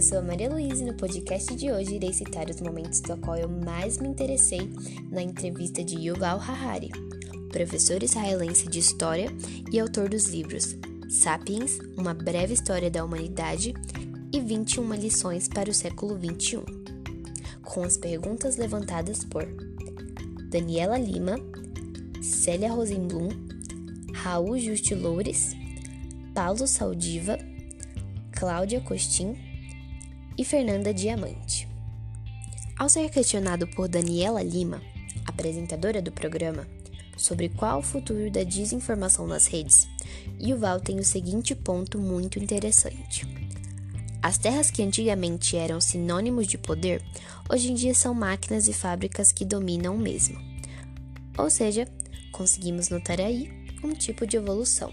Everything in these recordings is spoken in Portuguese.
Eu sou a Maria Luísa e no podcast de hoje irei citar os momentos do qual eu mais me interessei na entrevista de Yuval Harari, professor israelense de História e autor dos livros Sapiens, Uma Breve História da Humanidade e 21 Lições para o Século XXI, com as perguntas levantadas por Daniela Lima, Célia Rosenblum, Raul Justi Loures, Paulo Saldiva, Cláudia Costin e Fernanda Diamante. Ao ser questionado por Daniela Lima, apresentadora do programa, sobre qual o futuro da desinformação nas redes, Yuval tem o seguinte ponto muito interessante. As terras que antigamente eram sinônimos de poder, hoje em dia são máquinas e fábricas que dominam o mesmo. Ou seja, conseguimos notar aí um tipo de evolução.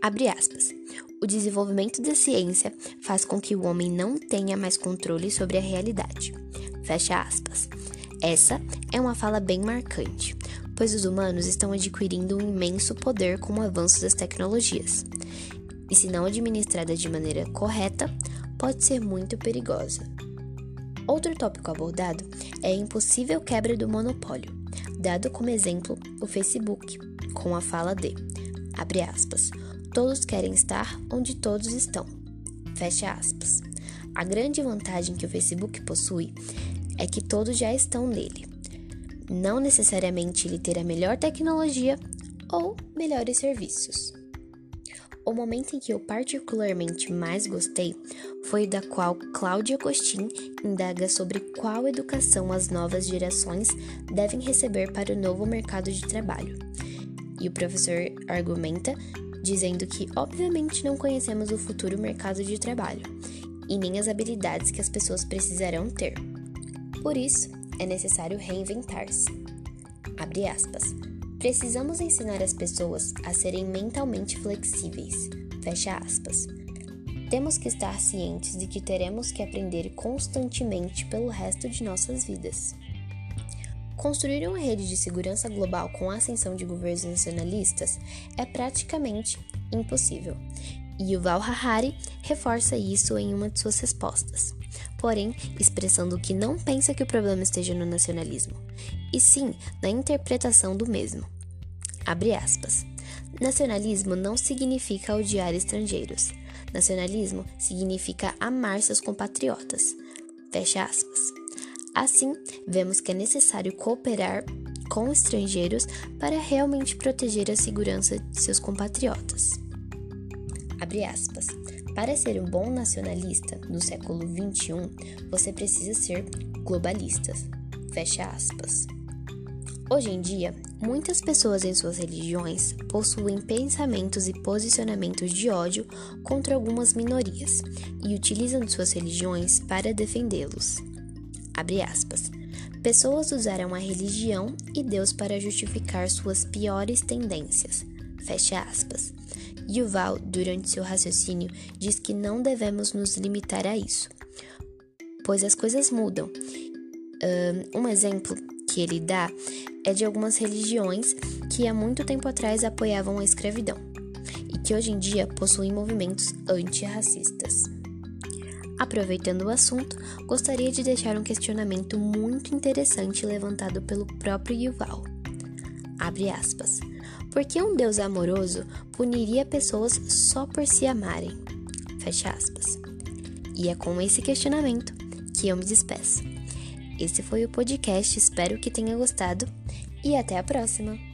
Abre aspas. O desenvolvimento da ciência faz com que o homem não tenha mais controle sobre a realidade. Fecha aspas. Essa é uma fala bem marcante, pois os humanos estão adquirindo um imenso poder com o avanço das tecnologias. E se não administrada de maneira correta, pode ser muito perigosa. Outro tópico abordado é a impossível quebra do monopólio, dado como exemplo o Facebook, com a fala de, abre aspas, Todos querem estar onde todos estão. Fecha aspas. A grande vantagem que o Facebook possui é que todos já estão nele. Não necessariamente ele ter a melhor tecnologia ou melhores serviços. O momento em que eu particularmente mais gostei foi o da qual Cláudia Costin indaga sobre qual educação as novas gerações devem receber para o novo mercado de trabalho. E o professor argumenta dizendo que obviamente não conhecemos o futuro mercado de trabalho e nem as habilidades que as pessoas precisarão ter. Por isso, é necessário reinventar-se. Abre aspas. Precisamos ensinar as pessoas a serem mentalmente flexíveis. Fecha aspas. Temos que estar cientes de que teremos que aprender constantemente pelo resto de nossas vidas. Construir uma rede de segurança global com a ascensão de governos nacionalistas é praticamente impossível. E Yuval Harari reforça isso em uma de suas respostas, porém expressando que não pensa que o problema esteja no nacionalismo, e sim na interpretação do mesmo. Abre aspas. Nacionalismo não significa odiar estrangeiros. Nacionalismo significa amar seus compatriotas. Fecha aspas. Assim, vemos que é necessário cooperar com estrangeiros para realmente proteger a segurança de seus compatriotas. Abre aspas. Para ser um bom nacionalista no século XXI, você precisa ser globalista. Fecha aspas. Hoje em dia, muitas pessoas em suas religiões possuem pensamentos e posicionamentos de ódio contra algumas minorias e utilizam suas religiões para defendê-los. Abre aspas. Pessoas usaram a religião e Deus para justificar suas piores tendências. Fecha aspas. Yuval, durante seu raciocínio, diz que não devemos nos limitar a isso, pois as coisas mudam. Um exemplo que ele dá é de algumas religiões que há muito tempo atrás apoiavam a escravidão e que hoje em dia possuem movimentos antirracistas. Aproveitando o assunto, gostaria de deixar um questionamento muito interessante levantado pelo próprio Yuval. Abre aspas. Por que um Deus amoroso puniria pessoas só por se amarem? Fecha aspas. E é com esse questionamento que eu me despeço. Esse foi o podcast, espero que tenha gostado e até a próxima!